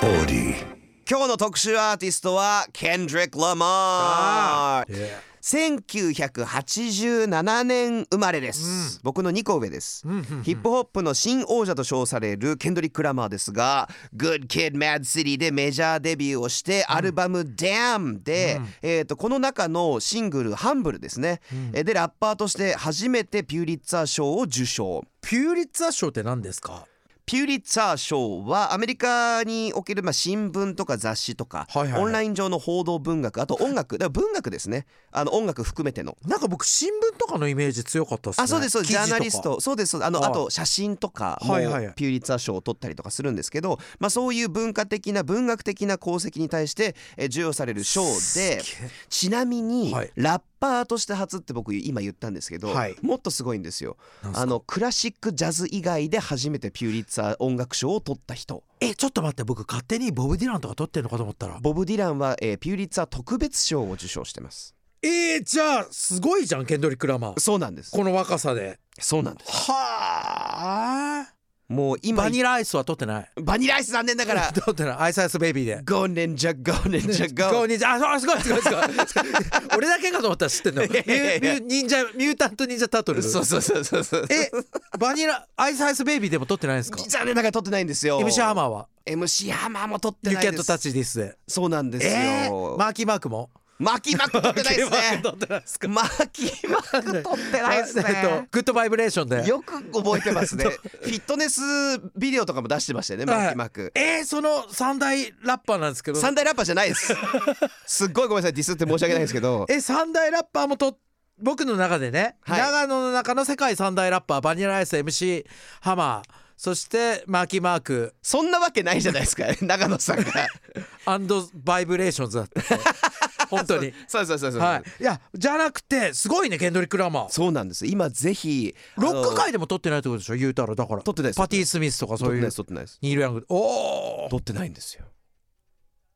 今日の特集アーティストは Kendrick Lamar 1987年生まれです、僕の2個上です、ヒップホップの新王者と称されるケンドリック・ラマーですが Good Kid Mad City でメジャーデビューをしてアルバム Damn で、えー、とこの中のシングル Humble ですね、えーでラッパーとして初めてピューリッツァー賞を受賞。ピューリッツァー賞って何ですか？ピューリッツァー賞はアメリカにおけるまあ新聞とか雑誌とか、オンライン上の報道文学あと音楽。だから文学ですね。あの音楽含めての。なんか僕新聞とかのイメージ強かったっすね。あそうですそうです。ジャーナリスト。そうですそうです。あのはい。あと写真とかもピューリッツァー賞を取ったりとかするんですけど、まあ、そういう文化的な文学的な功績に対してえー授与される賞でちなみにはい。ラッパーとして初って僕今言ったんですけど、はい。もっとすごいんですよ。あのクラシックジャズ以外で初めてピューリッツァー音楽賞を取った人。えちょっと待って僕勝手にボブ・ディランとか撮ってんのかと思ったら。ボブ・ディランは、えーピューリッツァー特別賞を受賞してます。えー、じゃあすごいじゃんケンドリック・ラマー。そうなんです。この若さで。そうなんです。はあもう今バニラアイスは撮ってない。バニラアイス残念ながら。撮ってない。アイスアイスベイビーで。Go Ninja Go Ninja ゴ Go ー忍者あそうすごいすごいすごい。俺だけかと思ったら知ってんの。ミュミュ忍者ミュータント忍者タートル。そうそうそうそうそうえバニラアイスアイスベイビーでも撮ってないんですか？残念ながら撮ってないんですよ。MC ハマーは。MC ハマーも撮ってユないです。キャットタッチディスでそうなんですよ、えー、マーキーマークも？マキマク撮ってないですね。撮ってないですか？マキマク撮ってないです えっとねグッドバイブレーションで。よく覚えてますね。フィットネスビデオとかも出してましたよねマキマクえー、その三大ラッパーなんですけど。三大ラッパーじゃないです。すっごいごめんなさいディスって申し訳ないですけど。え三大ラッパーもと僕の中でね、はい。長野の中の世界三大ラッパーバニラアイス MC ハマーそしてマーキーマークそんなわけないじゃないですか。長野さんが。グッドバイブレーションズだって 本当に。そうそうそうそう、はい。いやじゃなくてすごいねケンドリック・ラマー。そうなんです。今ぜひロック界でも取ってないってことでしょ？言うたらだから。取ってないです。パティ・スミスとかそういう。撮ってないです取ってないです。ニール・ヤング。おお取ってないんですよ。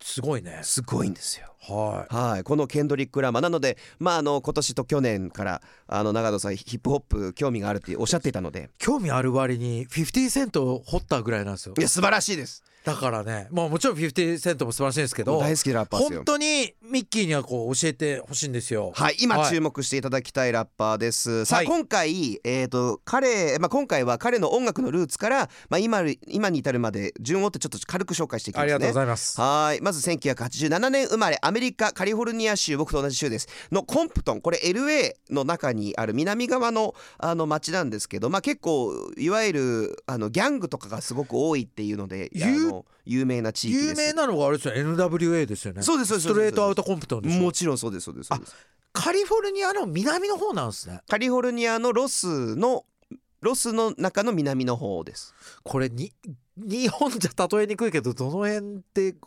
すごいね。すごいんですよ。はい。はい、このケンドリック・ラマー。なので、まあ、あの今年と去年からあの長野さんヒップホップ興味があるっておっしゃっていたので。興味ある割に50セントを掘ったぐらいなんですよ。いや素晴らしいですだからねまあもちろん50セントも素晴らしいんですけど大好きなラッパーですよ。本当にミッキーにはこう教えてほしいんですよ。はい今はい。注目していただきたいラッパーです、さあはい。今回、えー、と彼、まあ、今回は彼の音楽のルーツから、まあ、今今に至るまで順を追ってちょっと軽く紹介していきますね。ありがとうございます。はい。まず1987年生まれアメリカカリフォルニア州僕と同じ州です。のコンプトンこれ LA の中にある南側のあの町なんですけど、まあ、結構いわゆるあのギャングとかがすごく多いっていうのであ有の有名な地域です。有名なのがあれですよ。NWA ですよね。そうですそうですストレートアウトコンプトンもちろんそうですそうですそうです。カリフォルニアの南の方なんですね。カリフォルニアのロスのロスの中の南の方です。これに日本じゃ例えにくいけどどの辺って考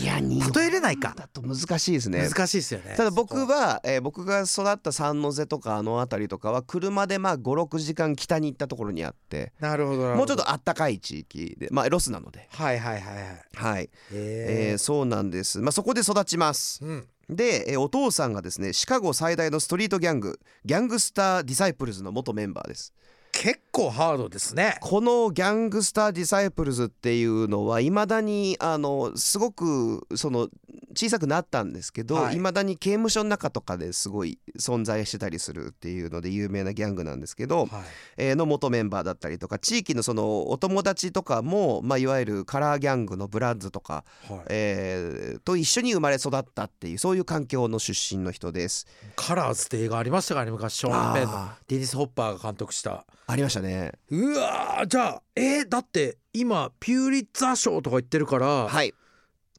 えや例えれないか。だと難しいですね。難しいですよね。ただ僕は、えー僕が育ったサンノゼとかあの辺りとかは車でまあ5、6時間北に行ったところにあってなるほどもうちょっとあったかい地域でまあロスなので。はいはいはいはい。はい、ええーそうなんです。まあそこで育ちます。ーうん。で、えーお父さんがですねシカゴ最大のストリートギャングギャングスター・ディサイプルズの元メンバーです結構ハードですね。このギャングスター・ディサイプルズっていうのはいまだにあのすごくその小さくなったんですけど、はい。いまだに刑務所の中とかですごい存在してたりするっていうので有名なギャングなんですけど、はい。えーの元メンバーだったりとか地域のそのお友達とかも、まあ、いわゆるカラーギャングのブラッズとか、はい。えーと一緒に生まれ育ったっていうそういう環境の出身の人です。カラーズって映画ありましたからね昔ショーン・ペンの。あデニス・ホッパーが監督したありましたね。うわーじゃあえー、だって今ピューリッツァー賞とか言ってるから、はい。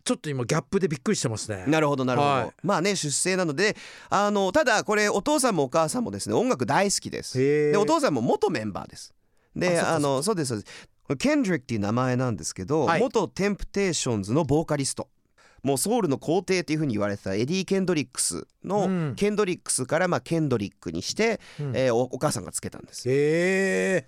ちょっと今ギャップでびっくりしてますね。なるほどなるほど、はい。まあね出生なのであのただこれお父さんもお母さんもですね音楽大好きです。でお父さんも元メンバーです。であのそうですそうです。ケンドリックっていう名前なんですけど、はい。元テンプテーションズのボーカリストもうソウルの皇帝っていう風に言われてたエディ・ケンドリックスの、うん。ケンドリックスからまあケンドリックにして、うん。えーおお母さんがつけたんですへえ。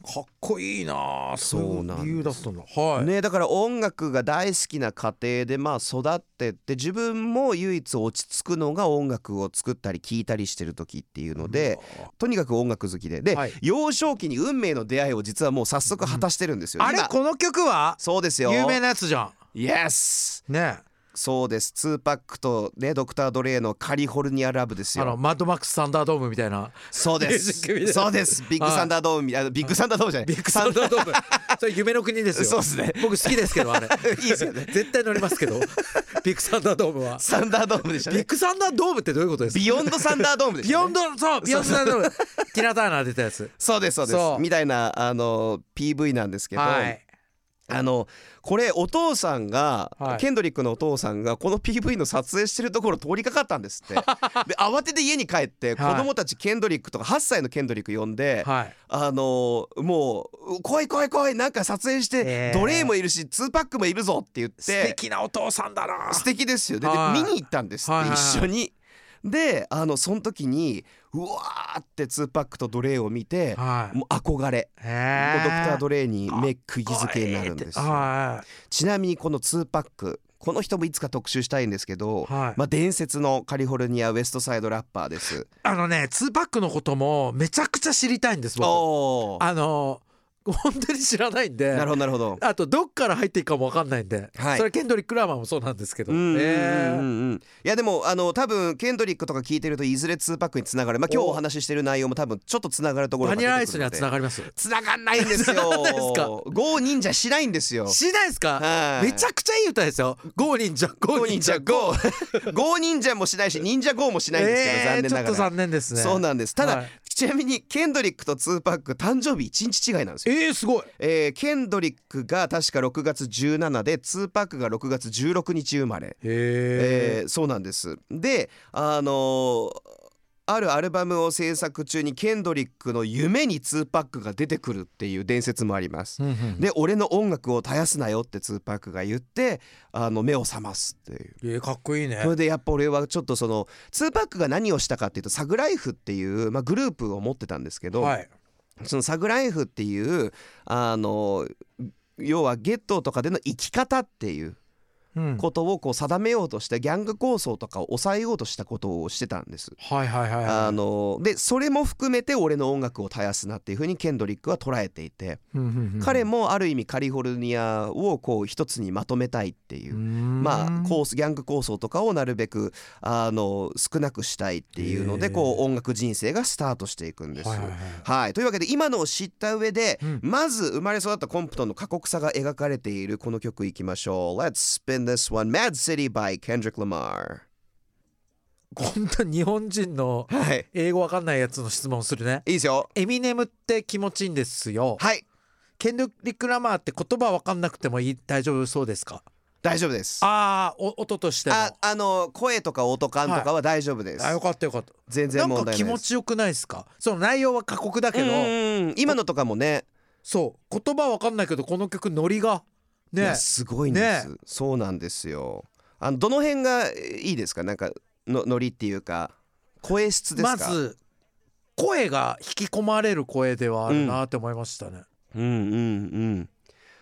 かっこいいなあ。そうなん理由だったんだ。はい、ね、だから音楽が大好きな家庭でまあ育ってって自分も唯一落ち着くのが音楽を作ったり聴いたりしてる時っていうのでとにかく音楽好きで。で、はい。幼少期に運命の出会いを実はもう早速果たしてるんですよ、あれ今。この曲は？そうですよ。有名なやつじゃん。Yes ねそうです。2パックとねドクター・ドレイのカリフォルニアラブですよ。あのマッドマックスサンダードームみたいな。そうです。そうです。ビッグサンダードームみたいなビッグサンダードームじゃない。ビッグサンダードーム。それ夢の国ですよ。そうですね。僕好きですけどあれ。いいですよね。絶対乗りますけど。ビッグサンダードームは。サンダードームでしたね。ビッグサンダードームってどういうことですか？ビヨンドサンダードームでしビたね。ヨンドそうビヨンドサンダードーム。ティナ・ターナー出たやつ。そうですそうです。みたいなあの PV なんですけど、はいあのこれお父さんが、はい。ケンドリックのお父さんがこの PV の撮影してるところ通りかかったんですって。で慌てて家に帰って子はい。供たちケンドリックとか8歳のケンドリック呼んで、はい。あのもう「来い来い来いなんか撮影して、えードレイもいるし2パックもいるぞ」って言って素敵なお父さんだな。素敵ですよでではい。見に行ったんですって、一緒に。であのその時にうわーって2パックとドレイを見て、はい。もう憧れ。へもうドクター・ドレレイに目釘付けになるんですよ。はちなみにこの2パックこの人もいつか特集したいんですけど、はい。まあ、伝説のカリフォルニアウエストサイドラッパーです。いあのね2パックのこともめちゃくちゃ知りたいんです僕。あの本当に知らないんでなるほどなるほど。あとどっから入っていくかもわかんないんで、はい。それケンドリック・ラーマーもそうなんですけど、えーいやでもあの多分ケンドリックとか聞いてるといずれ2パックにつながる、まあ、今日おお。話ししてる内容も多分ちょっとつながるところが Vanilla Iceにはつながりますつながんないんですよ。ないですか Go ninja しないんですよ。しないですか？はい。めちゃくちゃいい歌ですよ。 Go ninja go go ninja goー。 Go。 ninja もしないし ninja go もしないんですけど、えー残念ながら。ちょっと残念ですね。そうなんです。ただ、はいちなみにケンドリックと2パック誕生日1日違いなんですよ。えー、すごい。えーケンドリックが確か6月17で2パックが6月16日生まれ、へえーそうなんです。であのーあるアルバムを制作中にケンドリックの夢に2パックが出てくるっていう伝説もあります。で俺の音楽を絶やすなよって2パックが言ってあの目を覚ますっていう。えー、かっこいいねそれでやっぱ俺はちょっとその2パックが何をしたかっていうとサグライフっていう、まあ、グループを持ってたんですけど、はいそのサグライフっていうあの要はゲットとかでの生き方っていううんことをこう定めようとしてギャング構想とかを抑えようとしたことをしてたんです。はいはいはいはい。あのでそれも含めて俺の音楽を絶やすなっていうふうにケンドリックは捉えていて、彼もある意味カリフォルニアをこう一つにまとめたいっていうう。まあ、コースギャング構想とかをなるべくあの少なくしたいっていうのでこう音楽人生がスタートしていくんです。はいはいはいはい、というわけで今のを知った上で、うん。まず生まれ育ったコンプトンの過酷さが描かれているこの曲いきましょう。Let's spin this one Mad City by Kendrick Lamar. 本当に日本人のはい。英語わかんないやつの質問するね。いいですよ。エミネムって気持ちいいんですよ。はい。ケンドリック・ラマーって言葉わかんなくてもいい大丈夫そうですか？大丈夫です。ああ音としてもああの声とか音感とかは大丈夫です、あよかったよかった。全然なんか気問題ないです。持ちよくないですか？その内容は過酷だけど、うん。今のとかもね。そう。言葉わかんないけどこの曲ノリがね。すごいんです、そうなんですよ。あのどの辺がいいですか？なんかのノリっていうか声質ですか？まず声が引き込まれる声ではあるなって思いましたね、うんうんうん。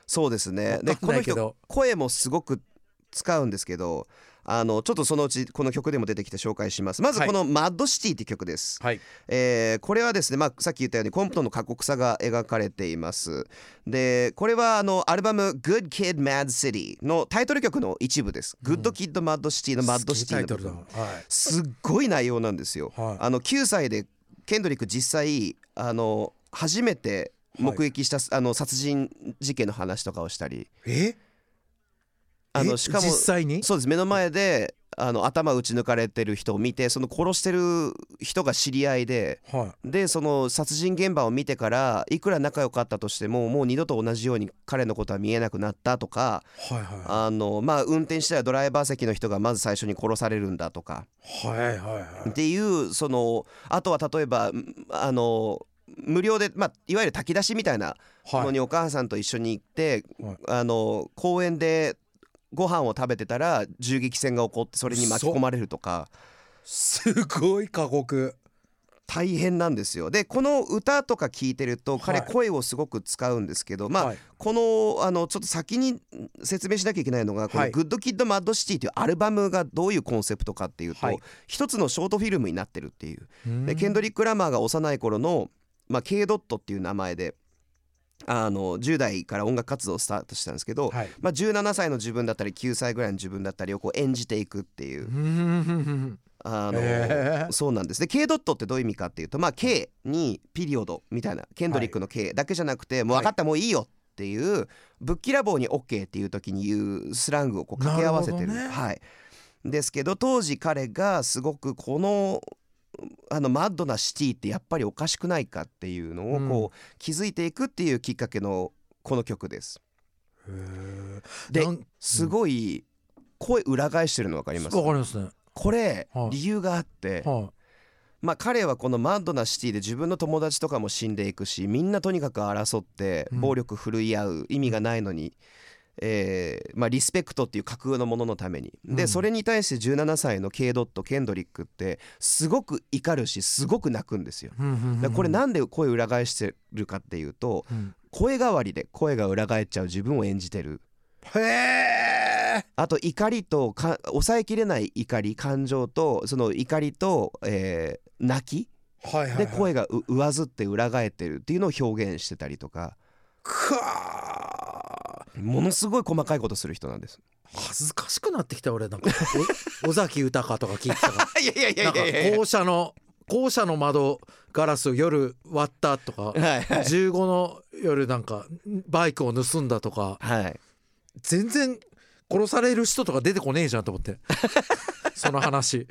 そうですね。でこの人声もすごく使うんですけどあのちょっとそのうちこの曲でも出てきて紹介します。まずはい。この「マッドシティ」っていう曲です、はい。えーこれはですね、まあ、さっき言ったようにコンプトンの過酷さが描かれています。でこれはあのアルバム「Good Kid Mad City」のタイトル曲の一部です「Good Kid Mad City」の「マッドシティ」のはい。すっごい内容なんですよ、はい。あの9歳でケンドリック実際あの初めて目撃した、あの殺人事件の話とかをしたり。ええ？あのしかも実際に？そうです。目の前であの頭打ち抜かれてる人を見てその殺してる人が知り合いではでその殺人現場を見てからいくら仲良かったとしてももう二度と同じように彼のことは見えなくなったとかいはいはあのまあ運転してたドライバー席の人がまず最初に殺されるんだとか。いはいはいはい。っていうそのあとは例えばんあの無料で、まあ、いわゆる炊き出しみたいなのはい。にお母さんと一緒に行って、はい。あの公園でご飯を食べてたら銃撃戦が起こってそれに巻き込まれるとか。すごい過酷。大変なんですよ。でこの歌とか聞いてると彼はい。声をすごく使うんですけど、まあ、はい。このあのちょっと先に説明しなきゃいけないのがこの「はい。 Good Kid, Mad City」というアルバムがどういうコンセプトかっていうと、はい。一つのショートフィルムになってるっていう。うん。でケンドリック・ラマーが幼い頃の、まあ、K ドットっていう名前であの10代から音楽活動をスタートしたんですけど、はい。まあ、17歳の自分だったり9歳ぐらいの自分だったりをこう演じていくっていう。う んあの、へーそうなんです。で K ドットってどういう意味かっていうとまあ K にピリオドみたいなケンドリックの K だけじゃなくて、もう分かったもういいよっていうぶっきらぼうに OK っていう時に言うスラングをこう掛け合わせてる。なるね。はい、ですけど当時彼がすごくこのあのマッドなシティってやっぱりおかしくないかっていうのをこう気づいていくっていうきっかけのこの曲です。ですごい声裏返してるの分かります？わかりますね。これはい。理由があって、はまあ彼はこのマッドなシティで自分の友達とかも死んでいくしみんなとにかく争ってうん。暴力振るい合う意味がないのに、えーまあ、リスペクトっていう架空のもののために。で、うん。それに対して17歳の K ドットケンドリックってすごく怒るしすごく泣くんですよ。これなんで声裏返してるかっていうとうん。声変わりで声が裏返っちゃう自分を演じてる。へえあと怒りとか抑えきれない怒り感情とその怒りと、えー泣きはいはいはい。で声がう上ずって裏返ってるっていうのを表現してたりとか。かーものすごい細かいことする人なんです。恥ずかしくなってきた俺なんか。お 尾崎豊とか聞いてたか いやいやいらなんか校舎の校舎の窓ガラスを夜割ったとかはいはい。15の夜なんかバイクを盗んだとかはい。全然殺される人とか出てこねえじゃんと思って。その話。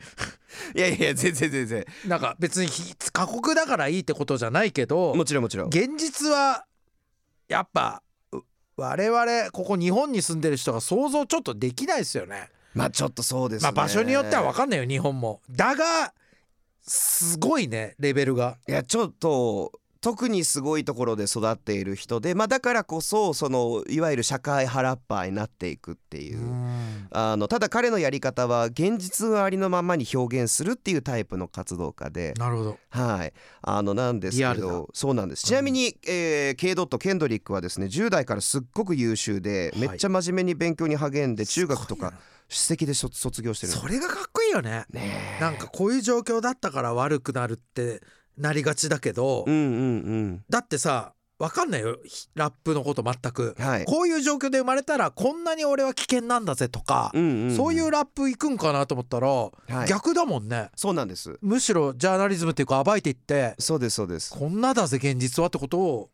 いやいや全然全然。なんか別にひ過酷だからいいってことじゃないけどもちろんもちろん。現実はやっぱう我々ここ日本に住んでる人が想像ちょっとできないですよね。まあちょっとそうですねまあ場所によっては分かんないよ日本も。だがすごいねレベルが。いやちょっと特にすごいところで育っている人でまあだからこそそのいわゆる社会派ラッパーになっていくっていう。あのただ彼のやり方は現実のありのままに表現するっていうタイプの活動家で、なるほど。はい、あのなんですけどそうなんです。ちなみに、えー、ケイドットケンドリックはですね10代からすっごく優秀ではい。めっちゃ真面目に勉強に励んで中学とか首席で卒卒業してるそれがかっこいいよね。ねえ。なんかこういう状況だったから悪くなるってなりがちだけど、うんうんだってさ分かんないよ。ひラップのこと全く。うんはい。こういう状況で生まれたらこんなに俺は危険なんだぜとか、うんうんうん。そういうラップ行くんかなと思ったら、はい。逆だもんね。そうなんです。むしろジャーナリズムっていうか暴いていってそうですそうです。こんなだぜ現実はってことを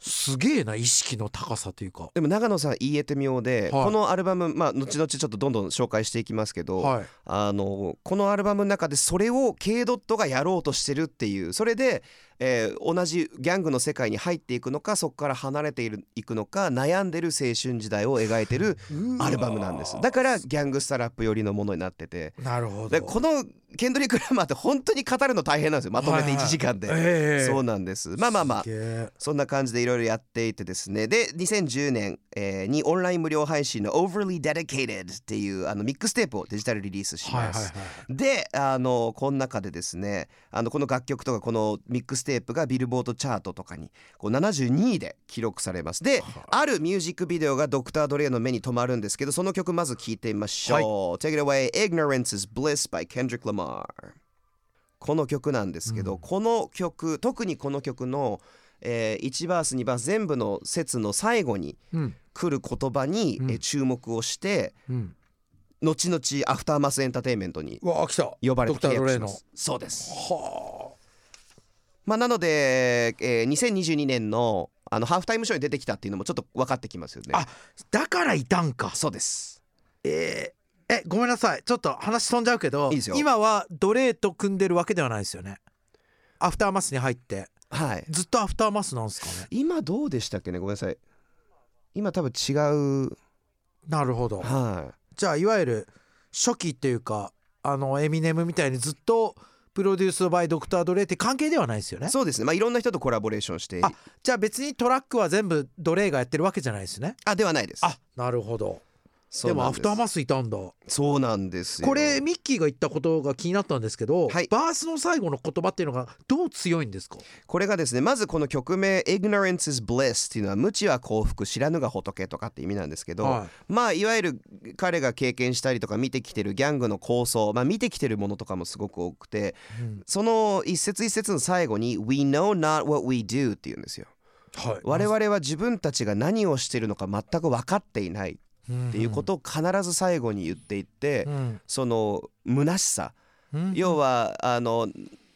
すげえな意識の高さというか。でも長野さん言えて妙で、はい。このアルバムまあ後々ちょっとどんどん紹介していきますけど、はい。あのこのアルバムの中でそれを K ドットがやろうとしてるっていうそれで、えー同じギャングの世界に入っていくのかそこから離れていくのか悩んでる青春時代を描いてるアルバムなんです。だからギャングスタラップ寄りのものになってて。なるほど。でこのケンドリック・ラマーって本当に語るの大変なんですよ。まとめて1時間で、ええ。そうなんです。まあまあまあ。そんな感じでいろいろやっていてですね。で2010年、えーにオンライン無料配信の Overly Dedicated っていうあのミックステープをデジタルリリースします、はいはいはいであのこの中でですねあのこの楽曲とかこのミックステープがビルボードチャートとかにこう72位で記録されます。であ。るミュージックビデオがドクター・ドレイの目に留まるんですけどその曲まず聴いてみましょう、Take it away Ignorance is Bliss by Kendrick Lamar この曲なんですけど、うん。この曲特にこの曲の、えー1バース2バース全部の節の最後にうん。来る言葉に、うん。えー注目をしてうん。後々アフターマスエンターテインメントに呼ばれてドクター・ドレイの。契約します。そうです。はまあなので、えー2022年のあのハーフタイムショーに出てきたっていうのもちょっと分かってきますよね。あだからいたんか。そうです。えーえごめんなさい。ちょっと話飛んじゃうけど今は奴隷と組んでるわけではないですよね。アフターマスに入って。はい。ずっとアフターマスなんですかね。今どうでしたっけね？ごめんなさい。今多分違う。なるほど。はじゃあいわゆる初期っていうかあのエミネムみたいにずっとプロデュースバイドクター・ドレイって関係ではないですよね。そうですね。まあいろんな人とコラボレーションして。あじゃあ別にトラックは全部ドレイがやってるわけじゃないですねあではないですあなるほどでもアフターマスいたんだ。そうなんですよ。これミッキーが言ったことが気になったんですけど、はい。バースの最後の言葉っていうのがどう強いんですか？これがですねまずこの曲名「Ignorance is Bliss」っていうのは無知は幸福知らぬが仏とかって意味なんですけど、はまあいわゆる彼が経験したりとか見てきてるギャングの構想、まあ、見てきてるものとかもすごく多くてうん。その一節一節の最後に「We know not what we do」っていうんですよ。はい。我々は自分たちが何をしているのか全く分かっていないっていうことを必ず最後に言っていって、うん。その虚しさ、うん要はあの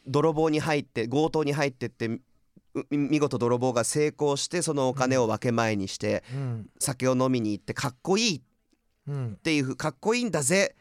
泥棒に入って強盗に入ってってう見事泥棒が成功してそのお金を分け前にしてうん。酒を飲みに行ってかっこいい。っうん。ていうかっこいいんだぜ。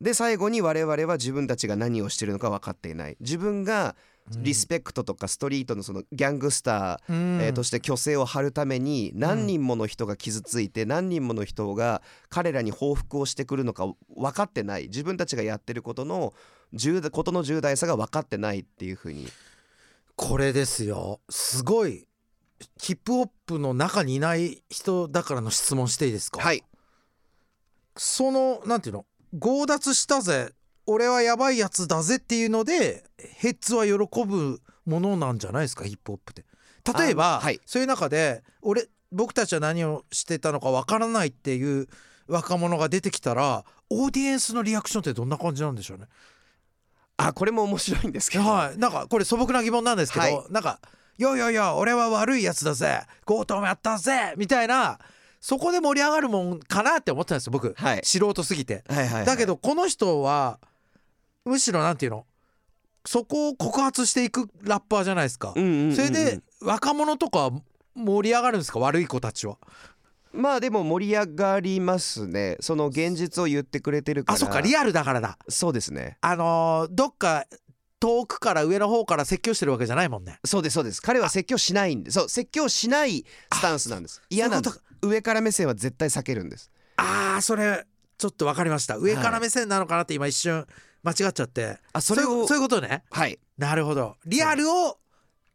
で最後に我々は自分たちが何をしてるのか分かっていない。自分がリスペクトとかストリートのそのギャングスター、うん。えーとして虚勢を張るために何人もの人が傷ついて何人もの人が彼らに報復をしてくるのか分かってない。自分たちがやってることの重大ことの重大さが分かってないっていうふうに。これですよ。すごい。ヒップホップの中にいない人だからの質問していいですか？はい。そのなんていうの？強奪したぜ俺はやばいやつだぜっていうのでヘッズは喜ぶものなんじゃないですかヒップホップって。例えば、あはい。そういう中で俺僕たちは何をしてたのかわからないっていう若者が出てきたらオーディエンスのリアクションってどんな感じなんでしょうね。あこれも面白いんですけど、はい。なんかこれ素朴な疑問なんですけど、はい。なんか「よいよいよ俺は悪いやつだぜ。強盗もやったぜ」みたいなそこで盛り上がるもんかなって思ってたんですよ僕、はい。素人すぎて。はいはいはい。だけどこの人はむしろなんていうの？そこを告発していくラッパーじゃないですか。うんうんうんうん。それで若者とか盛り上がるんですか？悪い子たちは。まあでも盛り上がりますね。その現実を言ってくれてるから。あそっか。リアルだからだ。そうですね。あのーどっか遠くから上の方から説教してるわけじゃないもんね。そうですそうです。彼は説教しないんで。そう説教しないスタンスなんです。嫌な上から目線は絶対避けるんです。あーそれちょっと分かりました。上から目線なのかなって今一瞬間違っちゃって、あそれをそういうことね。はい。なるほど。リアルを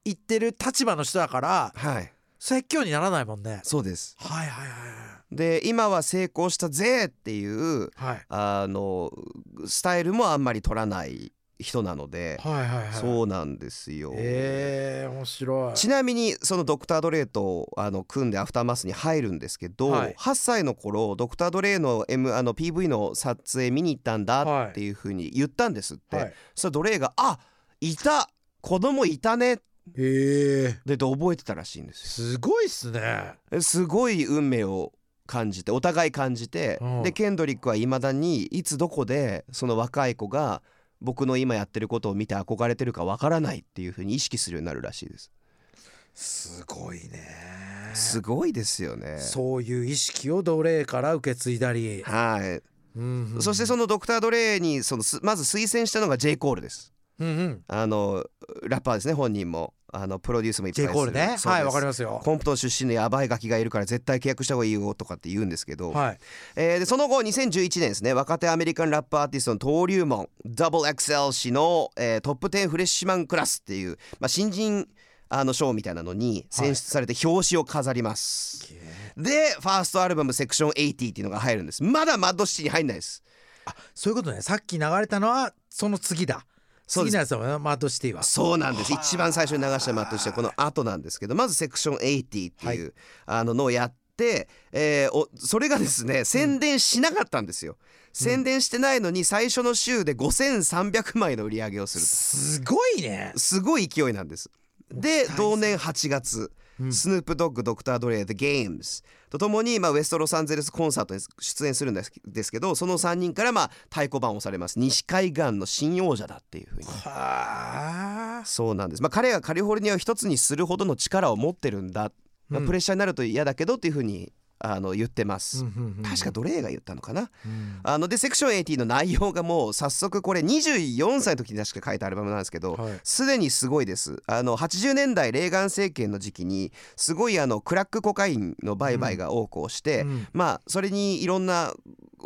言ってる立場の人だからはい。説教にならないもんね。そうです。はいはいで今は成功したぜっていうはいはい。あのスタイルもあんまり取らない人なので、はいはいはい。そうなんですよ、えー、面白い。ちなみにそのドクター・ドレイとあの組んでアフターマスに入るんですけど、はい。8歳の頃ドクター・ドレイの,、M、あの PV の撮影見に行ったんだっていうふうに言ったんですって、はい。そしたらドレイが「あいた子供いたね」え。ー、で覚えてたらしいんですすごいっすね。よすごい運命を感じてお互い感じて、うん。でケンドリックはいまだにいつどこでその若い子が僕の今やってることを見て憧れてるかわからないっていうふうに意識するようになるらしいです。すごいね。すごいですよね。そういう意識を奴隷から受け継いだり、はい。うんうん。そしてそのドクター・ドレイにそのすまず推薦したのが J. コールです。うんうん。あのラッパーですね本人もあのプロデュースもいっぱい J する。コールね。はいわかりますよ。コンプトン出身のヤバいガキがいるから絶対契約した方がいいよとかって言うんですけど、はい。えーでその後2011年ですね若手アメリカンラップアーティストの登竜門 DoubleXL 氏の、えートップ10フレッシュマンクラスっていう、まあ、新人あの賞みたいなのに選出されて表紙を飾ります、でファーストアルバムセクション80っていうのが入るんです。まだマッドシティに入んないです。そういうことね。さっき流れたのはその次だそうです。次のやつだもんねマッドシティは。そうなんです。一番最初に流したマットしてこの後なんですけどまずセクション80っていう、あののをやって、えーおそれがですね宣伝しなかったんですよ、宣伝してないのに最初の週で5300枚の売り上げをするすごいね。とすごい勢いなんです。で同年8月、スヌープドッグドクター・ドレイ The Games とともに、まあ、ウエストロサンゼルスコンサートに出演するんですですけどその3人から、まあ、太鼓判をされます。西海岸の新王者だっていうふうに。はあ。そうなんです、まあ、彼がカリフォルニアを一つにするほどの力を持ってるんだ、まあうん。プレッシャーになると嫌だけどっていうふうにあの言ってます、うんうんうん。確か奴隷が言ったのかな、うん。あのでセクション80の内容がもう早速これ24歳の時に確か書いたアルバムなんですけどはい。すで、にすごいです。あの80年代レーガン政権の時期にすごいあのクラックコカインの売買が横行して、うん。まあそれにいろんな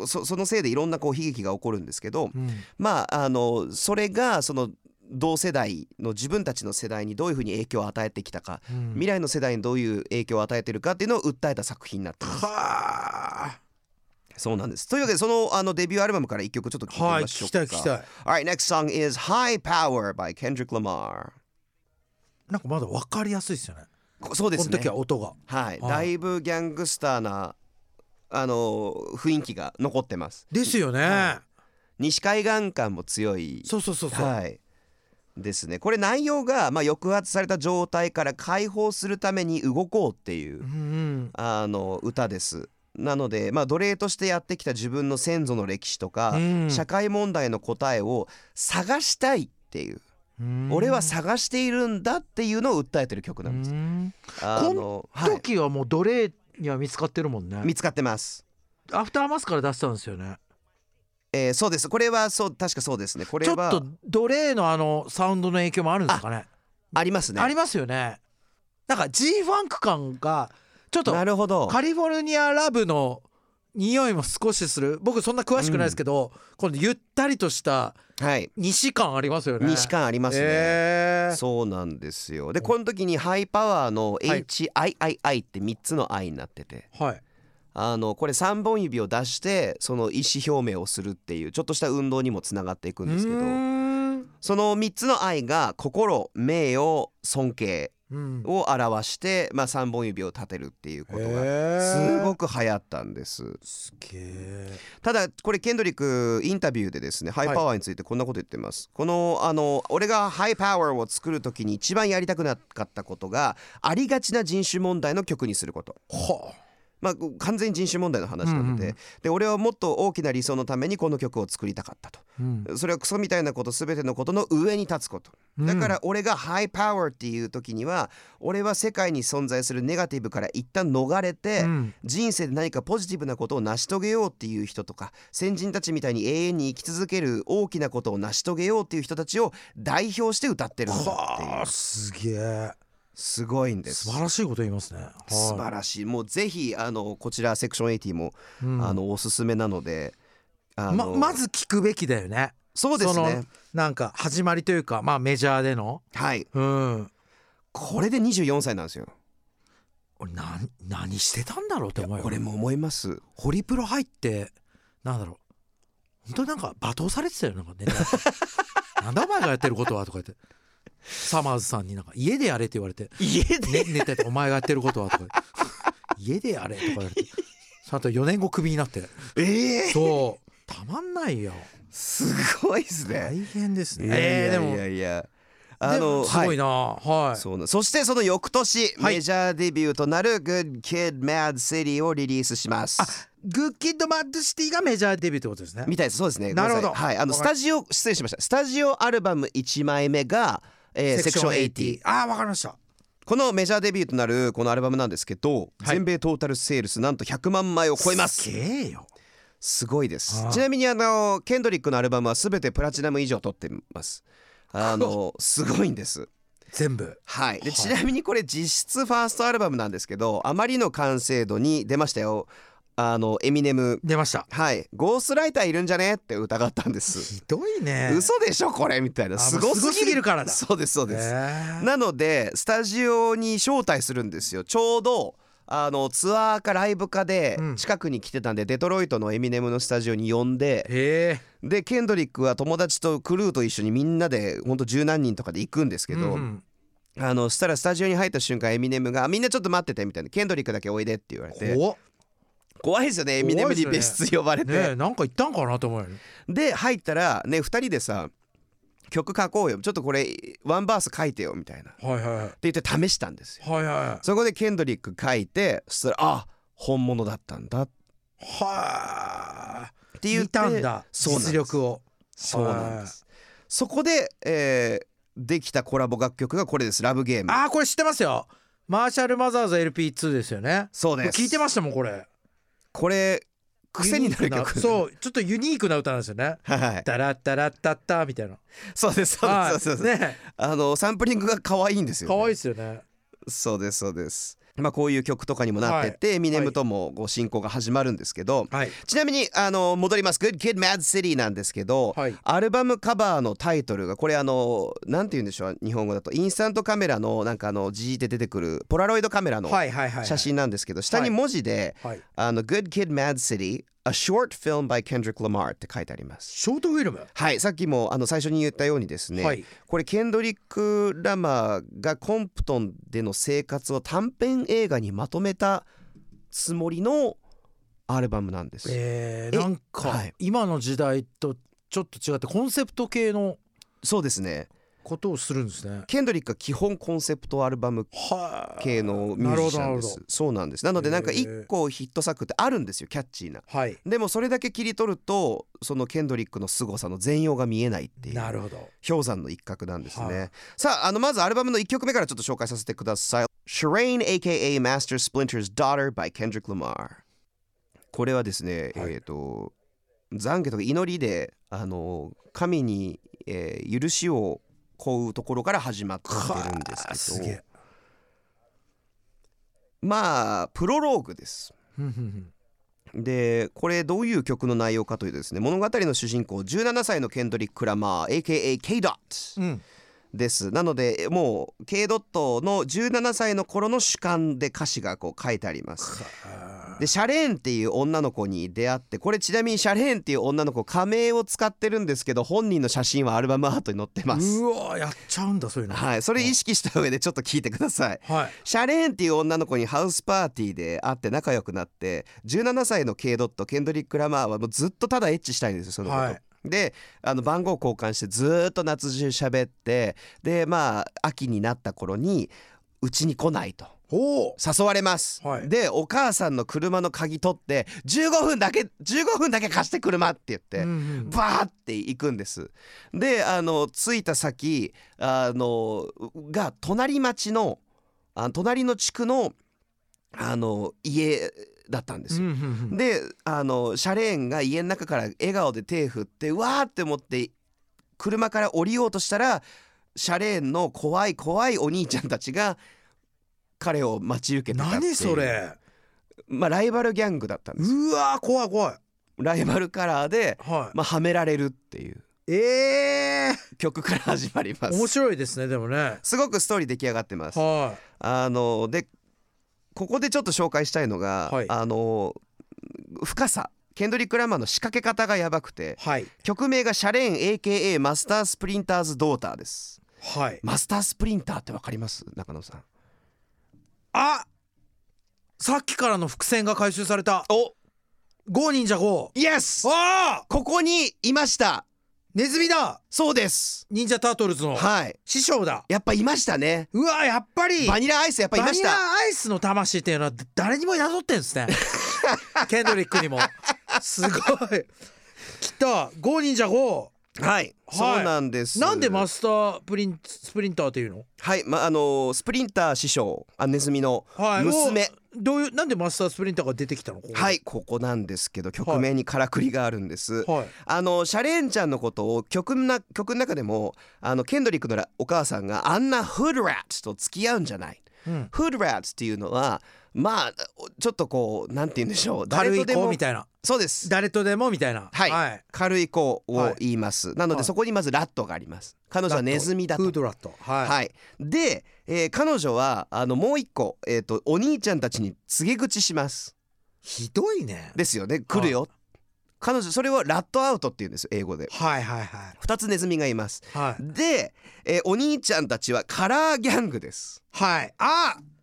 そそのせいでいろんなこう悲劇が起こるんですけど、うん。まああのそれがその同世代の自分たちの世代にどういうふうに影響を与えてきたか、うん未来の世代にどういう影響を与えてるかっていうのを訴えた作品になってます。はあそうなんです。というわけでそのあのデビューアルバムから一曲ちょっと聴いてみはいましょうか。聞きたい聞きたい Alright, next song is High Power by Kendrick Lamar. なんかまだ分かりやすいですよねこそうですねこの時。は音がはい、はいだいぶギャングスターなあの雰囲気が残ってます。ですよね、西海岸感も強い。そうそうそうそう、はい。ですね。これ内容が、まあ、抑圧された状態から解放するために動こうっていううんうん。あの歌です。なので、まあ、奴隷としてやってきた自分の先祖の歴史とか、うん。社会問題の答えを探したいっていう、うん。俺は探しているんだっていうのを訴えてる曲なんです、うん。あの、はい、時はもう奴隷には見つかってるもんね。見つかってます。アフターマスから出したんですよねえーそうです。これはそう確かそうですね。これはちょっと奴隷のあのサウンドの影響もあるんですかね？ありますね。ありますよね。なんか G ファンク感がちょっとなるほど。カリフォルニアラブの匂いも少しする。僕そんな詳しくないですけど、このゆったりとしたはい西感ありますよね。西感ありますね、えー。そうなんですよ。でこの時にハイパワーのはい。HIII って3つの I になってて。はいあのこれ3本指を出してその意思表明をするっていうちょっとした運動にもつながっていくんですけどその3つの愛が心名誉尊敬うん。を表して、まあ、3本指を立てるっていうことがへすーごく流行ったんです。すげえただこれケンドリックインタビューでですねハイパワーについてこんなこと言ってます、このあの俺がハイパワーを作る時に一番やりたくなかったことがありがちな人種問題の曲にすること。はまあ、完全に人種問題の話なので,、うんうんで俺はもっと大きな理想のためにこの曲を作りたかったと。あ、うん。それはクソみたいなこと全てのことの上に立つこと。だから俺がハイパワーっていう時には俺は世界に存在するネガティブから一旦逃れて、うん。人生で何かポジティブなことを成し遂げようっていう人とか先人たちみたいに永遠に生き続ける大きなことを成し遂げようっていう人たちを代表して歌ってるんだっていはあうすげえすごいんです。素晴らしいこと言いますね、はい。素晴らしい。もうぜひあのこちらセクション80も、うん。あのおすすめなのであまのまず聞くべきだよね。そうですね。なんか始まりというかまあメジャーでの。はい。うん。これで24歳なんですよ。俺何何してたんだろうって思うよ。これも思います。ホリプロ入ってなんだろう。本当になんか罵倒されてたよなんかね。なんだお前がやってることはとか言ってサマーズさんになんか家でやれって言われて家で？ね、寝ててお前がやってることはとか 家でやれとか言われて。その後4年後クビになって。ええそう。たまんないよ。すごいですね。大変ですね。えーでもやいや。あでのもすごいな。はい、そうなそしてその翌年、はい。メジャーデビューとなる Good Kid Mad City をリリースします。グッキッドマッドシティがメジャーデビューってことですね。みたいです。そうですね。なるほど。はい。あのスタジオ失礼しました。スタジオアルバム1枚目が、えーセクション80ああわかりました。このメジャーデビューとなるこのアルバムなんですけど、はい。全米トータルセールスなんと100万枚を超えます。すげえよ。すごいです。ちなみにあのケンドリックのアルバムは全てプラチナム以上取ってます。あの。すごいんです。全部。はい、ではい。ちなみにこれ実質ファーストアルバムなんですけどあまりの完成度に出ましたよあのエミネム。出ました。はい。ゴーストライターいるんじゃねって疑ったんです。ひどいね。嘘でしょこれみたいな。あすごすぎる。からだ。そうですそうです、なのでスタジオに招待するんですよ。ちょうどあのツアーかライブかでうん。近くに来てたんで、デトロイトのエミネムのスタジオに呼んで。でケンドリックは友達とクルーと一緒にみんなでほんと十何人とかで行くんですけど、うんあのしたらスタジオに入った瞬間エミネムが「みんなちょっと待ってて」みたいな「ケンドリックだけおいで」って言われて怖いですよね。エミネムに別室呼ばれて、ねえなんか言ったんかなと思うよ。ねで入ったらね2人でさ曲書こうよ。ちょっとこれワンバース書いてよみたいな。ってはいはい。はい言って試したんですよ。はいはいそこでケンドリック書いてそしたらあ本物だったんだ。っはて言って見たんだそうなんです。実力を。そうなんです。そこで、えーできたコラボ楽曲がこれです「ラブゲーム」あーこれ知ってますよ。マーシャルマザーズ LP2 ですよね。そうです。聞いてましたもんこれこれ癖になる曲。クそうちょっとユニークな歌なんですよね。はいタラッタラッタッタみたいな。そうですそうですそうですそうです。ね。あのサンプリングが可愛いんですよ、ね、可愛いですよね。そうですそうですまあこういう曲とかにもなってって、エミネムともこう進行が始まるんですけど、はい。ちなみにあの戻ります「Good Kid Mad City」なんですけど、はい。アルバムカバーのタイトルがこれあのなんて言うんでしょう日本語だと。インスタントカメラのなんかあのジーって出てくるポラロイドカメラのはいはいはい。写真なんですけど、下に文字ではい「あの Good Kid Mad City A Short Film by Kendrick Lamar」って書いてあります。ショートフィルム？はいさっきもあの最初に言ったようにですね、はいこれケンドリック・ラマーがコンプトンでの生活を短編映画にまとめたつもりのアルバムなんです。ええー、なんか、はい今の時代とちょっと違ってコンセプト系のそうですね。ことをするんですね。ケンドリックは基本コンセプトアルバムはい。系のミュージシャンです。そうなんです。なのでなんか一個ヒット作ってあるんですよキャッチーな。はい。でもそれだけ切り取るとそのケンドリックの凄さの全容が見えないっていうなるほど。氷山の一角なんですね、はい。さああのまずアルバムの1曲目からちょっと紹介させてください。Shireen aka Master Splinter's Daughter by Kendrick Lamar これはですね、はい。えっ、と懺悔とか祈りであの神に、えー許しを請うところから始まってるんですけど。え。まあプロローグです。でこれどういう曲の内容かというとですね物語の主人公17歳のケンドリック・ラマー AKA K ドットうん。です。なのでもう K ドットの17歳の頃の主観で歌詞がこう書いてありますでシャレーンっていう女の子に出会ってこれちなみにシャレーンっていう女の子仮名を使ってるんですけど本人の写真はアルバムアートに載ってます。うわやっちゃうんだそういうの。はいそれ意識した上でちょっと聞いてください。はい。シャレーンっていう女の子にハウスパーティーで会って仲良くなって17歳の K ドットケンドリック・ラマーはもうずっとただエッチしたいんですよその子と。はい。であの番号交換してずーっと夏中喋ってでまあ秋になった頃にうちに来ないと誘われます、はい。でお母さんの車の鍵取って15分だけ15分だけ貸して車って言って、バーって行くんです。であの着いた先あのが隣町のあ隣の地区のあの家だったんですよ。であのシャレーンが家の中から笑顔で手振ってうわーって思って車から降りようとしたらシャレーンの怖い怖いお兄ちゃんたちが彼を待ち受けてたっていう。何それ。まあライバルギャングだったんですよ。うわ怖い怖い。ライバルカラーで、はまあ、はめられるっていう。いええ曲から始まりま面す白いですねでもね。すごくストーリー出来上がってます。はあのでここでちょっと紹介したいのが、はい。あの深さ。ケンドリック・ラマーの仕掛け方がやばくていはい。曲名がシャレーン AKA マスタースプリンターズ・ドーターです。はい。マスタースプリンターってわかります？中野さんあさっきからの伏線が回収された。お。ゴー忍者ゴーイエスああここにいました。ネズミだ。そうです。忍者タートルズの。はい。師匠だ。やっぱいましたね。うわやっぱり。バニラアイスやっぱいました。バニラアイスの魂っていうのは誰にも宿ってんですね。ケンドリックにも。すごい。来た。 Go ninja go はい、そうなんです。ーなんでマスタープリンスプリンターっていうの？はいまああのスプリンター師匠あネズミのはい。どういうなんでマスタースプリンターが出てきたの？はいここなんですけど曲名にからくりがあるんです、はい。あのシェレーンちゃんのことを曲な曲の中でもあのケンドリックのらお母さんがあんな hood rats と付き合うんじゃない、うんフードラッツっていうのはまあちょっとこうなんて言うんでしょう。軽い誰とでも子みたいな。そうです。誰とでもみたいな。はい。はい。軽い子を言います、なのはい。でそこにまずラットがあります。彼女はネズミだと。フードラット。はい、はい、で、えー彼女はあのもう一個、えー、とお兄ちゃんたちに告げ口します。ひどいね。ですよね。来るよ、彼女それをラットアウトって言うんですよ英語で。はいはいはい。2つネズミがいます。はい。で、えーお兄ちゃんたちはカラーギャングです。はい。あっ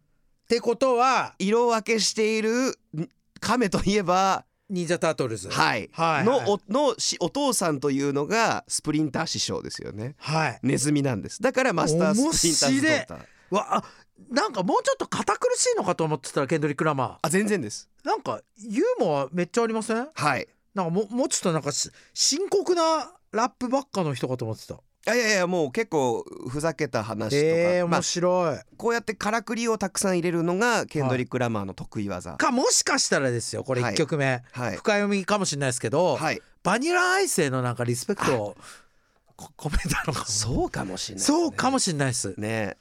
てことは色分けしているん亀といえば忍者タートルズ。はい、はい。のおのしお父さんというのがスプリンター師匠ですよね。はい。ネズミなんです。だからマスタースプリンターズドーターわあなんかもうちょっと堅苦しいのかと思ってたらケンドリック・ラマあ全然です。ーなんかユーモアめっちゃありません？はい。なんかももうちょっとなんかし深刻なラップばっかの人かと思ってたいやいやいやもう結構ふざけた話とか、えー、まあ面白い、こうやってからくりをたくさん入れるのがケンドリック・ラマーの得意技。かもしかしたらですよこれはい。1曲目、はい。深読みかもしれないですけど、はい。バニラアイスへのなんかリスペクトをこ 込めたのかも。そうかもしれない、そうかもししれないです。ね。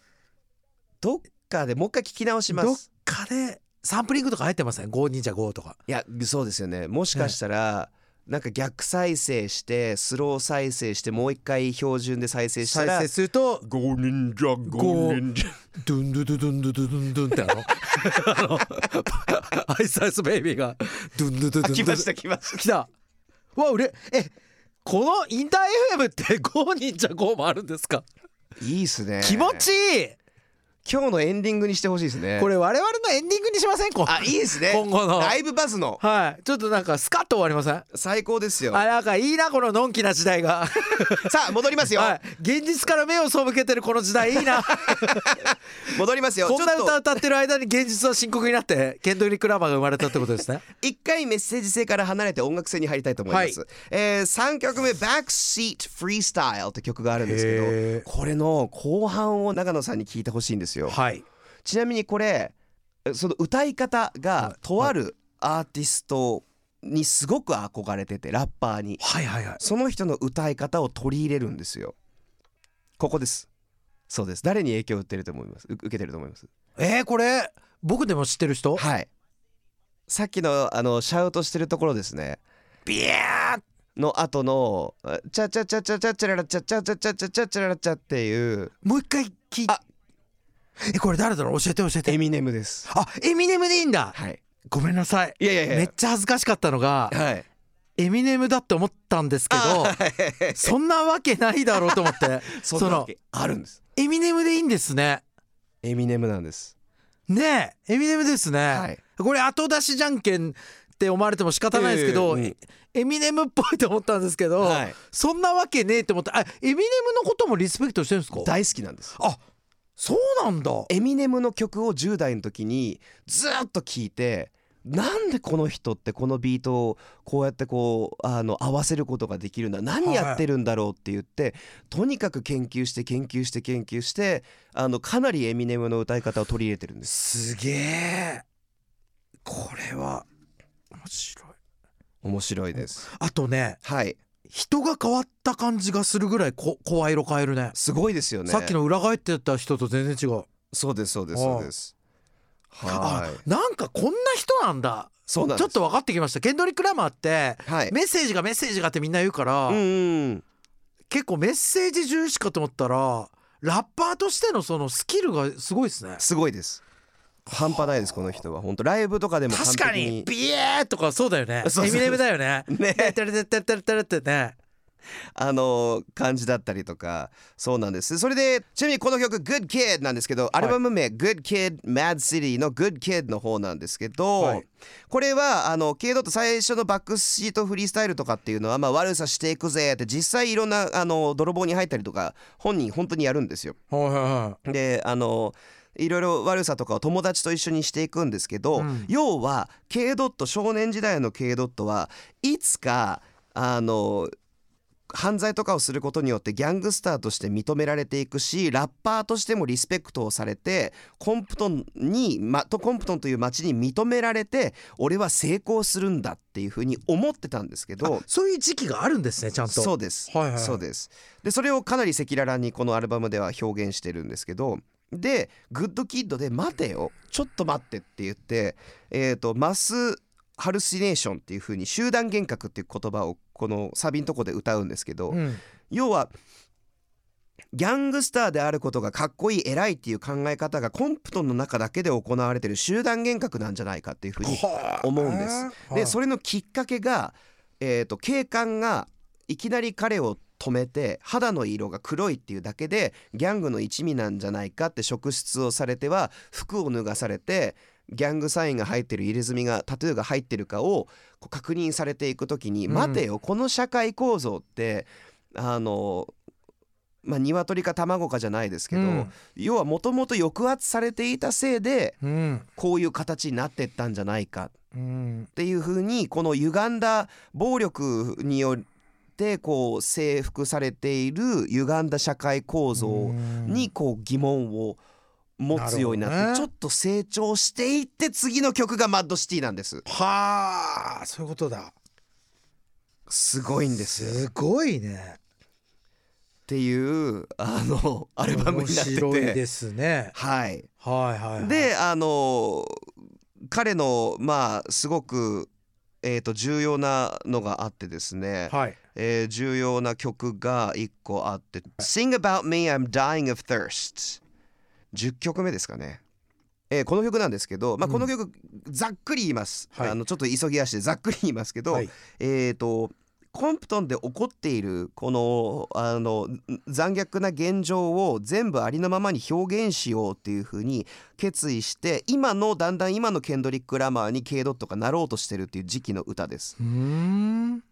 どっかでもう一回聞き直しまどっす。かでサンプリングとか入ってません？5忍者5とか。いやそうですよね。もしかしたら、なんか逆再生してスロー再生してもう一回標準で再生したら再生するとゴー忍者ゴー忍者ドゥンドゥドゥドゥンドゥドゥドゥンドゥンってあの。あのアイスアイスベイビーが。ドゥンドゥドゥドゥンドゥン。来ました来ました。来た。わうれえこのインター FM って5忍者5もあるんですか？いいっすね。気持ちいい今日のエンディングにしてほしいですね。これ我々のエンディングにしません？こあいいですね。今後の。ライブバズの。はい。ちょっとなんかスカッと終わりません？最高ですよ。あなんかいいなこののんきな時代が。さあ戻りますよ、はい。現実から目を背けてるこの時代いいな。戻りますよ。こんな歌歌ってる間に現実は深刻になってケンドリック・ラマーが生まれたってことですね。一回メッセージ性から離れて音楽性に入りたいと思います、はい。えー、3曲目「Backseat Freestyle」って曲があるんですけへどこれの後半を長野さんに聞いてほしいんですよ。はい。ちなみにこれその歌い方がとあるアーティストにすごく憧れててラッパーに。はいはいはい。その人の歌い方を取り入れるんですよ。ここです。そうです。誰に影響を受けてると思います？う受けてると思います？えー、これ僕でも知ってる人？はい。さっきのあのシャウトしてるところですね。ビヤーの後の「チャチャチャチャチャチャララチャチャチャチャチャチャチャララチャ」っていう。もう一回聞いあえこれ誰だろう？教えて教えて。エミネムです。あエミネムでいいんだ。はい。ごめんなさい。いやいやいや。めっちゃ恥ずかしかったのがはい。エミネムだって思ったんですけど そんなわけないだろうと思って。そんなわけあるんです。エミネムでいいんですね。エミネムなんです。ねえエミネムですね、はい。これ後出しじゃんけんって思われても仕方ないですけど、ええうん。エミネムっぽいと思ったんですけど、はい。そんなわけねえって思ってあエミネムのこともリスペクトしてるんですか？大好きなんです。あそうなんだ。エミネムの曲を10代の時にずっと聴いてなんでこの人ってこのビートをこうやってこうあの合わせることができるんだ何やってるんだろうって言って、とにかく研究して研究して研究してあのかなりエミネムの歌い方を取り入れてるんです。すげえ。これは面白い。面白いです。あとねはい人が変わった感じがするぐらいこ声色変えるね。すごいですよね。さっきの裏返ってた人と全然違う。そうですそうですそうです。はあい。なんかこんな人なんだ。そうなんです。ちょっと分かってきました。ケンドリック・ラマーってはい。メッセージがメッセージがってみんな言うから、うんうん。結構メッセージ重視かと思ったらラッパーとしてのそのスキルがすごいですね。すごいです半端ないですこの人は。本当ライブとかでも完確璧かに。ビエーとかそうだよね。エミネムだよね。ね。テレテレテレテレテレってね。あの感じだったりとか。そうなんです。それでちなみにこの曲「Good Kid」なんですけどアルバム名「Good Kid Mad City」の「Good Kid」の方なんですけど、はい。これはあの K ドット最初のバックシートフリースタイルとかっていうのは、まあ、悪さしていくぜって実際いろんなあの泥棒に入ったりとか本人本当にやるんですよ。はいはいはい。であのいろいろ悪さとかを友達と一緒にしていくんですけど、うん。要は K ドット少年時代の K ドットはいつかあの犯罪とかをすることによってギャングスターとして認められていくしラッパーとしてもリスペクトをされてコンプトンに、ま、とコンプトンという街に認められて俺は成功するんだっていうふうに思ってたんですけどあそういう時期があるんですねちゃんと。そうです、はいはいはい。そうです。でそれをかなり赤裸々にこのアルバムでは表現してるんですけどで「グッドキッド」で「待てよ。ちょっと待って」って言って、えー、とマスハルシネーションっていう風に集団幻覚っていう言葉をこのサビのとこで歌うんですけど、うん。要はギャングスターであることがかっこいい偉いっていう考え方がコンプトンの中だけで行われてる集団幻覚なんじゃないかっていう風に思うんです。でそれれのきっかけが、えー、と警官がいきなり彼を止めて肌の色が黒いっていうだけでギャングの一味なんじゃないかって職質をされては服を脱がされてギャングサインが入ってる入れ墨がタトゥーが入ってるかを確認されていく時に、うん。待てよこの社会構造ってあのまあ鶏か卵かじゃないですけど、うん。要はもともと抑圧されていたせいでうん。こういう形になってったんじゃないか。うん。っていう風にこの歪んだ暴力によってこう征服されている歪んだ社会構造にこう疑問を持つようになってちょっと成長していって次の曲がマッドシティなんです。はあそういうことだ。すごいんです。すごいね。ていうあのアルバム面になって白いてですね。はい。はいはいはい。であの彼のまあすごくえーと重要なのがあってですね。はいえー重要な曲が1個あって「Sing About Me I'm Dying of Thirst」10曲目ですかね、えーこの曲なんですけど、まあ、うん。この曲ざっくり言います、はい。あのちょっと急ぎ足でざっくり言いますけど、はい。えーとコンプトンで起こっているこのあの残虐な現状を全部ありのままに表現しようっていうふうに決意して今のだんだん今のケンドリック・ラマーに K ドットがなろうとしてるっていう時期の歌です。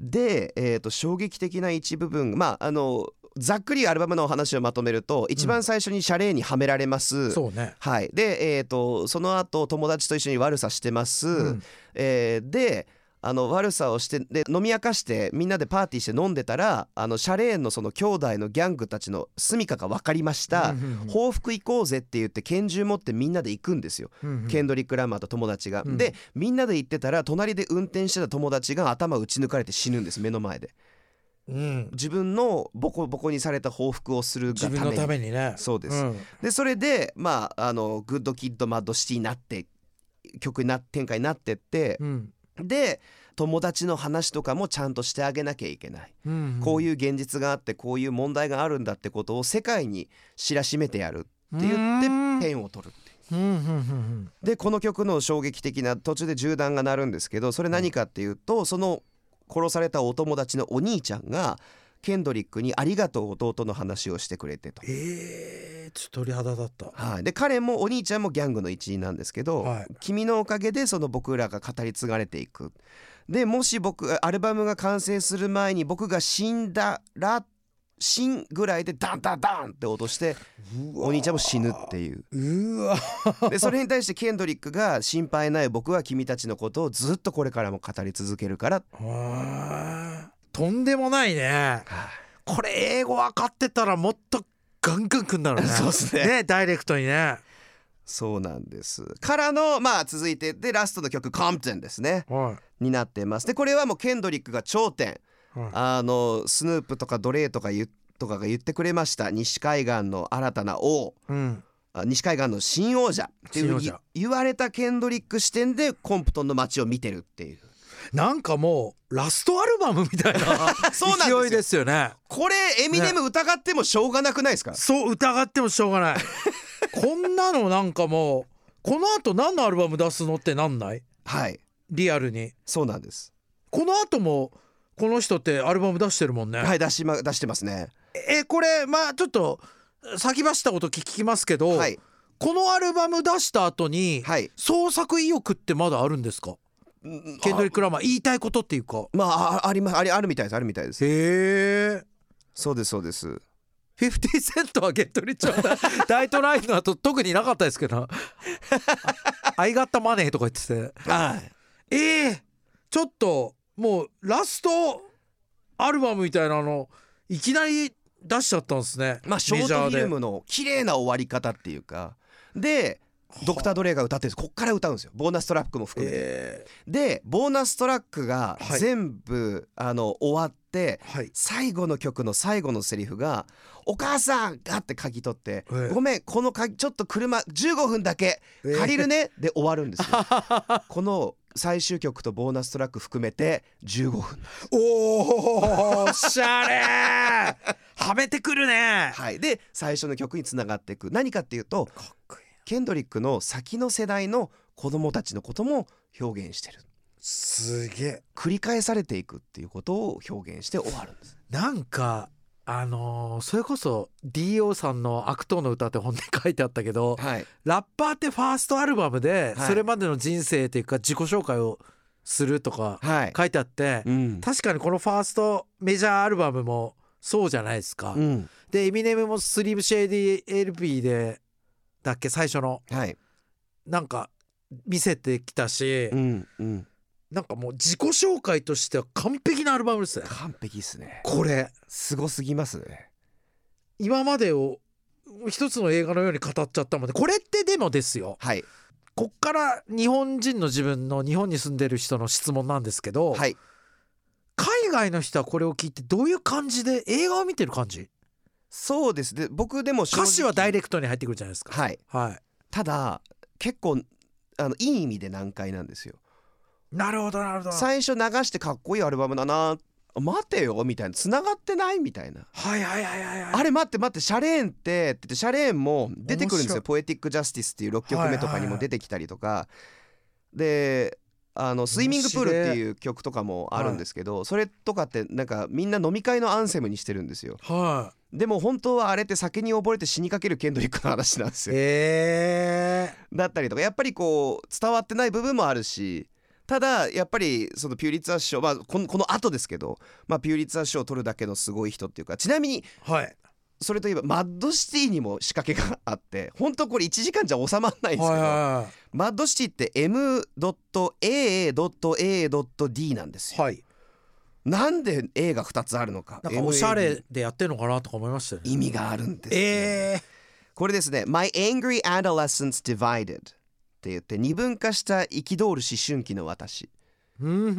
で、えー、と衝撃的な一部分まああのざっくりアルバムの話をまとめると一番最初にシャレーにはめられます、そうね。はい、で、えー、とその後友達と一緒に悪さしてます、ん。えーであの悪さをしてで飲み明かしてみんなでパーティーして飲んでたらあのシャレーンのその兄弟のギャングたちの住処が分かりました、報復行こうぜって言って拳銃持ってみんなで行くんですよ、ケンドリック・ラマーと友達が、うん。でみんなで行ってたら隣で運転してた友達が頭打ち抜かれて死ぬんです目の前で。うん。自分のボコボコにされた報復をするがために。自分のためにね。そうです、ん。でそれでまああの Good Kid Mad City になって曲にな展開になってって、うんで友達の話とかもちゃんとしてあげなきゃいけない、うんこういう現実があってこういう問題があるんだってことを世界に知らしめてやるって言ってうんペンを取るっていう。うんうんうん。でこの曲の衝撃的な途中で銃弾が鳴るんですけどそれ何かっていうとその殺されたお友達のお兄ちゃんがケンドリックに「ありがとう弟」の話をしてくれてと。えー、ちょっと鳥肌だった。はい、で彼もお兄ちゃんもギャングの一員なんですけど、はい。君のおかげでその僕らが語り継がれていく。でもし僕アルバムが完成する前に僕が死んだら死んぐらいでダンダンダンって落としてお兄ちゃんも死ぬっていう。うわでそれに対してケンドリックが心配ない僕は君たちのことをずっとこれからも語り続けるからとんでもないね。これ英語分かってたらもっとガンガンくんだろうね。そうっすね。ダイレクトにね。そうなんです。からのまあ続いてでラストの曲「コンプトン」ですね。はになってます。でこれはもうケンドリックが頂点。いはい。あのスヌープとかドレーとか言とかが言ってくれました。西海岸の新たな王。うん。あ西海岸の新王者っていうふうに言われたケンドリック視点でコンプトンの街を見てるっていうなんかもうラストアルバムみたいな そうなんですよ。勢いですよね。これエミネム疑ってもしょうがなくないですか、そう疑ってもしょうがない。こんなのなんかもうこの後何のアルバム出すのってなんない？はい。リアルに。そうなんです。この後もこの人ってアルバム出してるもんね、はい出し,、ま、出してますね。えこれまあちょっと先走ったこと聞きますけど、はい。このアルバム出した後に、はい。創作意欲ってまだあるんですか？ケンドリック・ラマー言いたいことっていうか。まああありまありあるみたいです。あるみたいです。へえ。そうですそうです。50セントはゲットリッチは ダイトラインの後特になかったですけど「I got the money」とか言ってて。はい。えー、ちょっともうラストアルバムみたいなのいきなり出しちゃったんですね。まあショートフィルムの綺麗な終わり方っていうか。でドクター・ドレイが歌ってるんです。こっから歌うんですよ。ボーナストラックも含めて、え。でボーナストラックがはい。全部、あの終わってー、はい。最後の曲の最後のセリフが「お母さん!」がって鍵取ってええ「ごめんこの鍵ちょっと車15分だけええ。借りるね」で終わるんですよ。この最終曲とボーナストラック含めて15分。おーおしゃれーはめてくるねはいで最初の曲につながっていく何かっていうとケンドリックの先の世代の子供たちのことも表現してる。すげえ。繰り返されていくっていうことを表現して終わるんです。なんかあのーそれこそ D.O. さんの「悪党の歌」って本に書いてあったけどはい。ラッパーってファーストアルバムではい。それまでの人生っていうか自己紹介をするとかはい。書いてあってうん。確かにこのファーストメジャーアルバムもそうじゃないですか。うん。でエミネムもスリムシェイディ LP でだっけ最初の。はい。なんか見せてきたし、うんうん。なんかもう自己紹介としては完璧なアルバムですね。完璧っすね。これ。すごすぎます。ね今までを一つの映画のように語っちゃったもんでこれってでもですよ。はい。こっから日本人の自分の日本に住んでる人の質問なんですけど、はい。海外の人はこれを聞いてどういう感じで映画を見てる感じ？そうです。で僕でも歌詞はダイレクトに入ってくるじゃないですか。はい。はい、ただ結構あのいい意味で難解なんですよ。なるほどなるほど。最初流してかっこいいアルバムだな。待てよみたいな。繋がってないみたいな。はいはいはいはいはい。あれ待って待ってシャレーンってって言ってシャレーンも出てくるんですよ「ポエティック・ジャスティス」っていう6曲目とかにも出てきたりとか、であのスイミングプールっていう曲とかもあるんですけど、それとかってなんかみんな飲み会のアンセムにしてるんですよ。はでも本当はあれって酒に溺れて死にかけるケンドリックの話なんですいよえ。だったりとかやっぱりこう伝わってない部分もあるしただやっぱりそのピューリッツァー賞、まあ、このこの後ですけど、まあ、ピューリッツァー賞を取るだけのすごい人っていうかちなみにー、はいそれといえばマッドシティにも仕掛けがあって 本当これ1時間じゃ収まらないんですけど、はいはマッドシティって M.A.A.D なんですよ。いはい。なんで A が2つあるのか。なんかおしゃれでやってるのかなとか思いましたよね。意味があるんですよ、え。これですね「My Angry Adolescence Divided」って言って二分化した憤る思春期の私、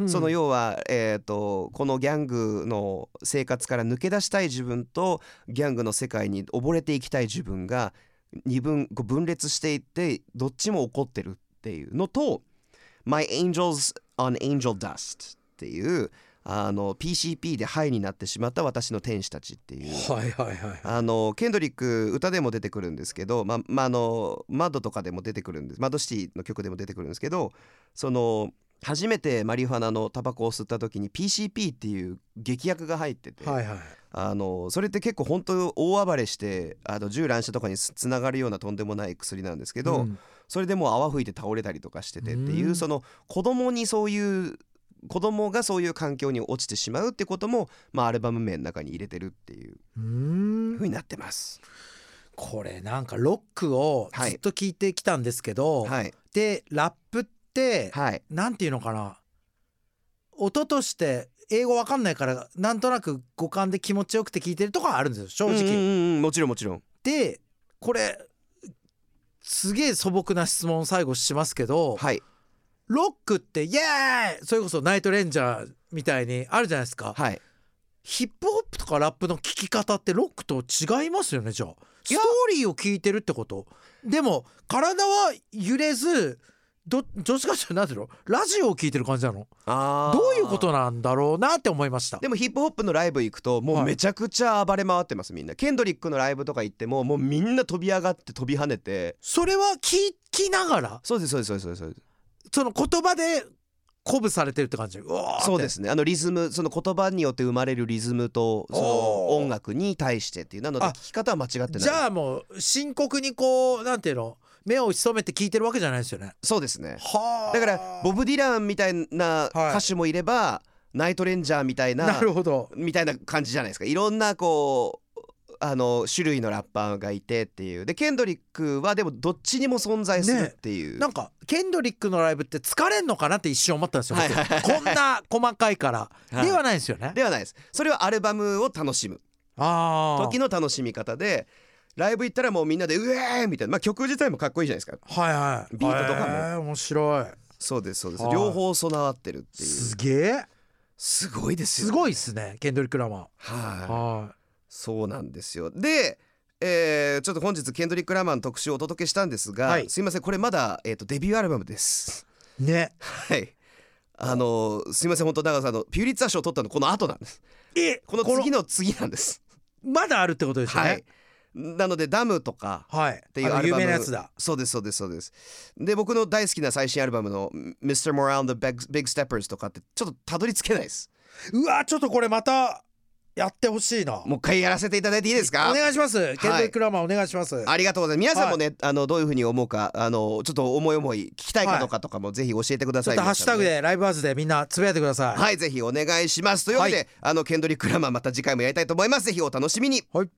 その要は、えー、とこのギャングの生活から抜け出したい自分とギャングの世界に溺れていきたい自分が二分分裂していってどっちも怒ってるっていうのと「My Angels on Angel Dust」っていうあの PCP でハイになってしまった私の天使たちっていう。はいはいはい。あのケンドリック歌でも出てくるんですけど、ままあのマッドとかでも出てくるんです。マッドシティの曲でも出てくるんですけどその初めてマリファナのタバコを吸った時に PCP っていう劇薬が入ってて、はいはい。あのそれって結構本当大暴れしてあの銃乱射とかにつながるようなとんでもない薬なんですけど、うん。それでもう泡吹いて倒れたりとかしててっていう、うん。その子供にそういう子供がそういう環境に落ちてしまうってことも、まあ、アルバム名の中に入れてるっていううーん。風になってます。これなんかロックをずっと聞いてきたんですけど、はい、でラップって、はい。なんていうのかな？音として英語わかんないからなんとなく五感で気持ちよくて聞いてるとかあるんですよ正直。もちろんもちろん。でこれすげえ素朴な質問を最後しますけど、はい。ロックってイエーイ！それこそナイトレンジャーみたいにあるじゃないですか、はい。ヒップホップとかラップの聴き方ってロックと違いますよねじゃあ。ストーリーを聞いてるってこと？でも体は揺れずどどっちかっていうと何ていうの？ラジオを聞いてる感じなの。あー。どういうことなんだろうなって思いました。でもヒップホップのライブ行くともはい。うめちゃくちゃ暴れ回ってますみんな。ケンドリックのライブとか行ってももうみんな飛び上がって飛び跳ねて。それは聞きながら？そうですそうですそうですそうですその言葉で鼓舞されてるって感じ？うわーって。そうですね。あのリズムその言葉によって生まれるリズムとその音楽に対してっていう。なのであ聞き方は間違ってない。じゃあもう深刻にこうなんていうの？目を潜めて聞いてるわけじゃないですよね。そうですね。はあ。だからボブ・ディランみたいな歌手もいれば、ナイトレンジャーみたいななるほど。みたいな感じじゃないですか。いろんなこうあの種類のラッパーがいてっていう。でケンドリックはでもどっちにも存在するっていう、なんかケンドリックのライブって疲れんのかなって一瞬思ったんですよ、僕。はいはいはい。こんな細かいから、はい。ではないですよね。ではないです。それはアルバムを楽しむ。時の楽しみ方でライブ行ったらもうみんなで「うえー!」みたいな、まあ、曲自体もかっこいいじゃないですか。はいはい。ビートとかも。へー面白い。そうですそうです。はい。両方備わってるっていう。すげえ？すごいですよ、すごいっすねケンドリック・ラマはい。ーはそうなんですよ。でえーちょっと本日ケンドリック・ラマン特集をお届けしたんですが、はい。すいませんこれまだ、えー、とデビューアルバムです。いね。はい。あのすいません本当長野さんあのピューリッツァー賞を取ったのこの後なんです。えこの次の次なんです。まだあるってことですよはい。ねなのでダムとかはい。っていうアルバム。名なやつだ。そうですそうですそうです。で僕の大好きな最新アルバムの「Mr. Morale and the Big, Big Steppers」とかってちょっとたどり着けないです。うわちょっとこれまたやってほしいな。もう一回やらせていただいていいですか？お願いします。ケンドリック・ラマーお願いします。ありがとうございます。皆さんもね、あのどういうふうに思うかあのちょっと思い思い聞きたいかどうかとかもぜひ教えてください、ちょっとハッシュタグでライブハウスでみんなつぶやいてください。はいぜひお願いします。というわけで、はい。あのケンドリック・ラマーまた次回もやりたいと思います。ぜひお楽しみに。はい